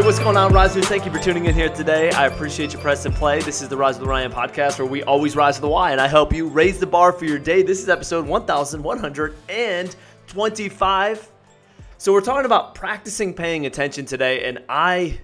what's going on, Risers? Thank you for tuning in here today. I appreciate you pressing play. This is the Rise of the Ryan podcast where we always rise to the Y, and I help you raise the bar for your day. This is episode 1125. So we're talking about practicing paying attention today, and I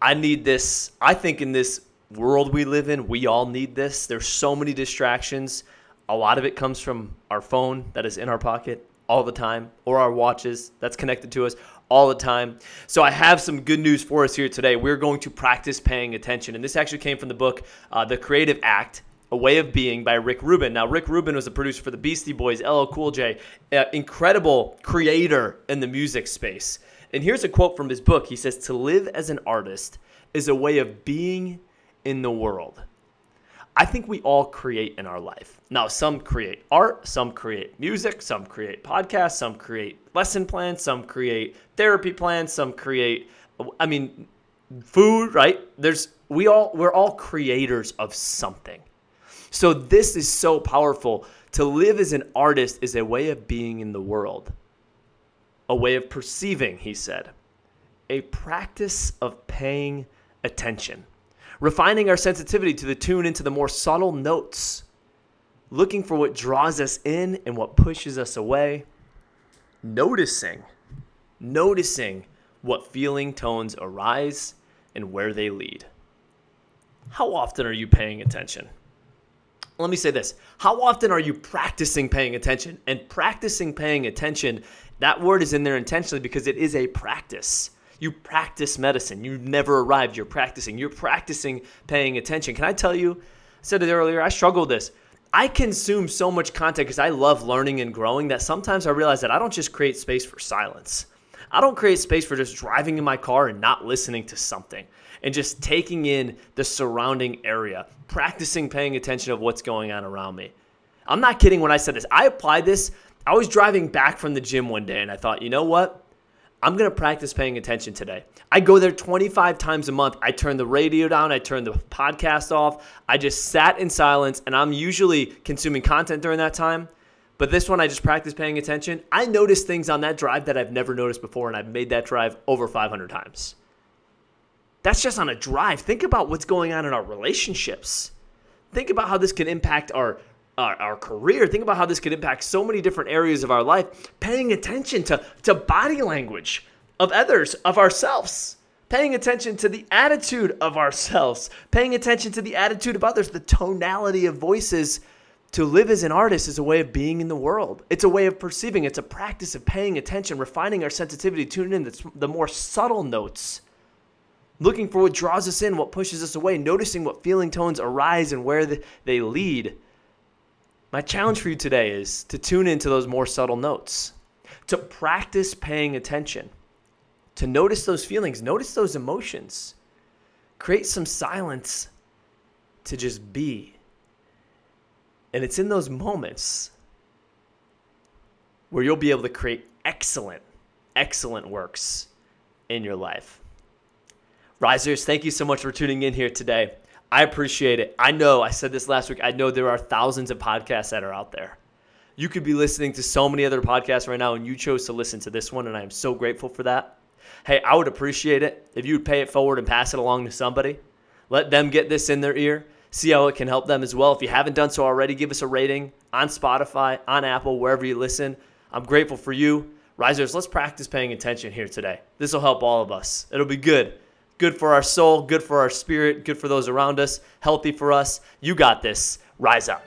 I need this. I think in this world we live in, we all need this. There's so many distractions. A lot of it comes from our phone that is in our pocket all the time, or our watches that's connected to us all the time. So I have some good news for us here today. We're going to practice paying attention. And this actually came from the book, uh, The Creative Act. A Way of Being by Rick Rubin. Now, Rick Rubin was a producer for the Beastie Boys, LL Cool J, incredible creator in the music space. And here's a quote from his book. He says, To live as an artist is a way of being in the world. I think we all create in our life. Now, some create art, some create music, some create podcasts, some create lesson plans, some create therapy plans, some create I mean food, right? There's we all we're all creators of something. So this is so powerful. To live as an artist is a way of being in the world. A way of perceiving, he said. A practice of paying attention refining our sensitivity to the tune into the more subtle notes, looking for what draws us in and what pushes us away, noticing, noticing what feeling tones arise and where they lead. How often are you paying attention? Let me say this. How often are you practicing paying attention? And practicing paying attention, that word is in there intentionally because it is a practice. You practice medicine. You never arrived. You're practicing. You're practicing paying attention. Can I tell you? I said it earlier. I struggle with this. I consume so much content because I love learning and growing that sometimes I realize that I don't just create space for silence. I don't create space for just driving in my car and not listening to something and just taking in the surrounding area, practicing paying attention of what's going on around me. I'm not kidding when I said this. I applied this. I was driving back from the gym one day and I thought, you know what? I'm going to practice paying attention today. I go there 25 times a month. I turn the radio down, I turn the podcast off. I just sat in silence, and I'm usually consuming content during that time. But this one, I just practice paying attention. I notice things on that drive that I've never noticed before, and I've made that drive over 500 times. That's just on a drive. Think about what's going on in our relationships. Think about how this can impact our our, our career. Think about how this could impact so many different areas of our life. Paying attention to, to body language of others, of ourselves. Paying attention to the attitude of ourselves. Paying attention to the attitude of others, the tonality of voices. To live as an artist is a way of being in the world. It's a way of perceiving. It's a practice of paying attention, refining our sensitivity, tuning in the, the more subtle notes looking for what draws us in, what pushes us away, noticing what feeling tones arise and where they lead. My challenge for you today is to tune into those more subtle notes, to practice paying attention, to notice those feelings, notice those emotions, create some silence to just be. And it's in those moments where you'll be able to create excellent, excellent works in your life. Risers, thank you so much for tuning in here today. I appreciate it. I know, I said this last week, I know there are thousands of podcasts that are out there. You could be listening to so many other podcasts right now, and you chose to listen to this one, and I am so grateful for that. Hey, I would appreciate it if you would pay it forward and pass it along to somebody. Let them get this in their ear, see how it can help them as well. If you haven't done so already, give us a rating on Spotify, on Apple, wherever you listen. I'm grateful for you. Risers, let's practice paying attention here today. This will help all of us. It'll be good. Good for our soul, good for our spirit, good for those around us, healthy for us. You got this. Rise up.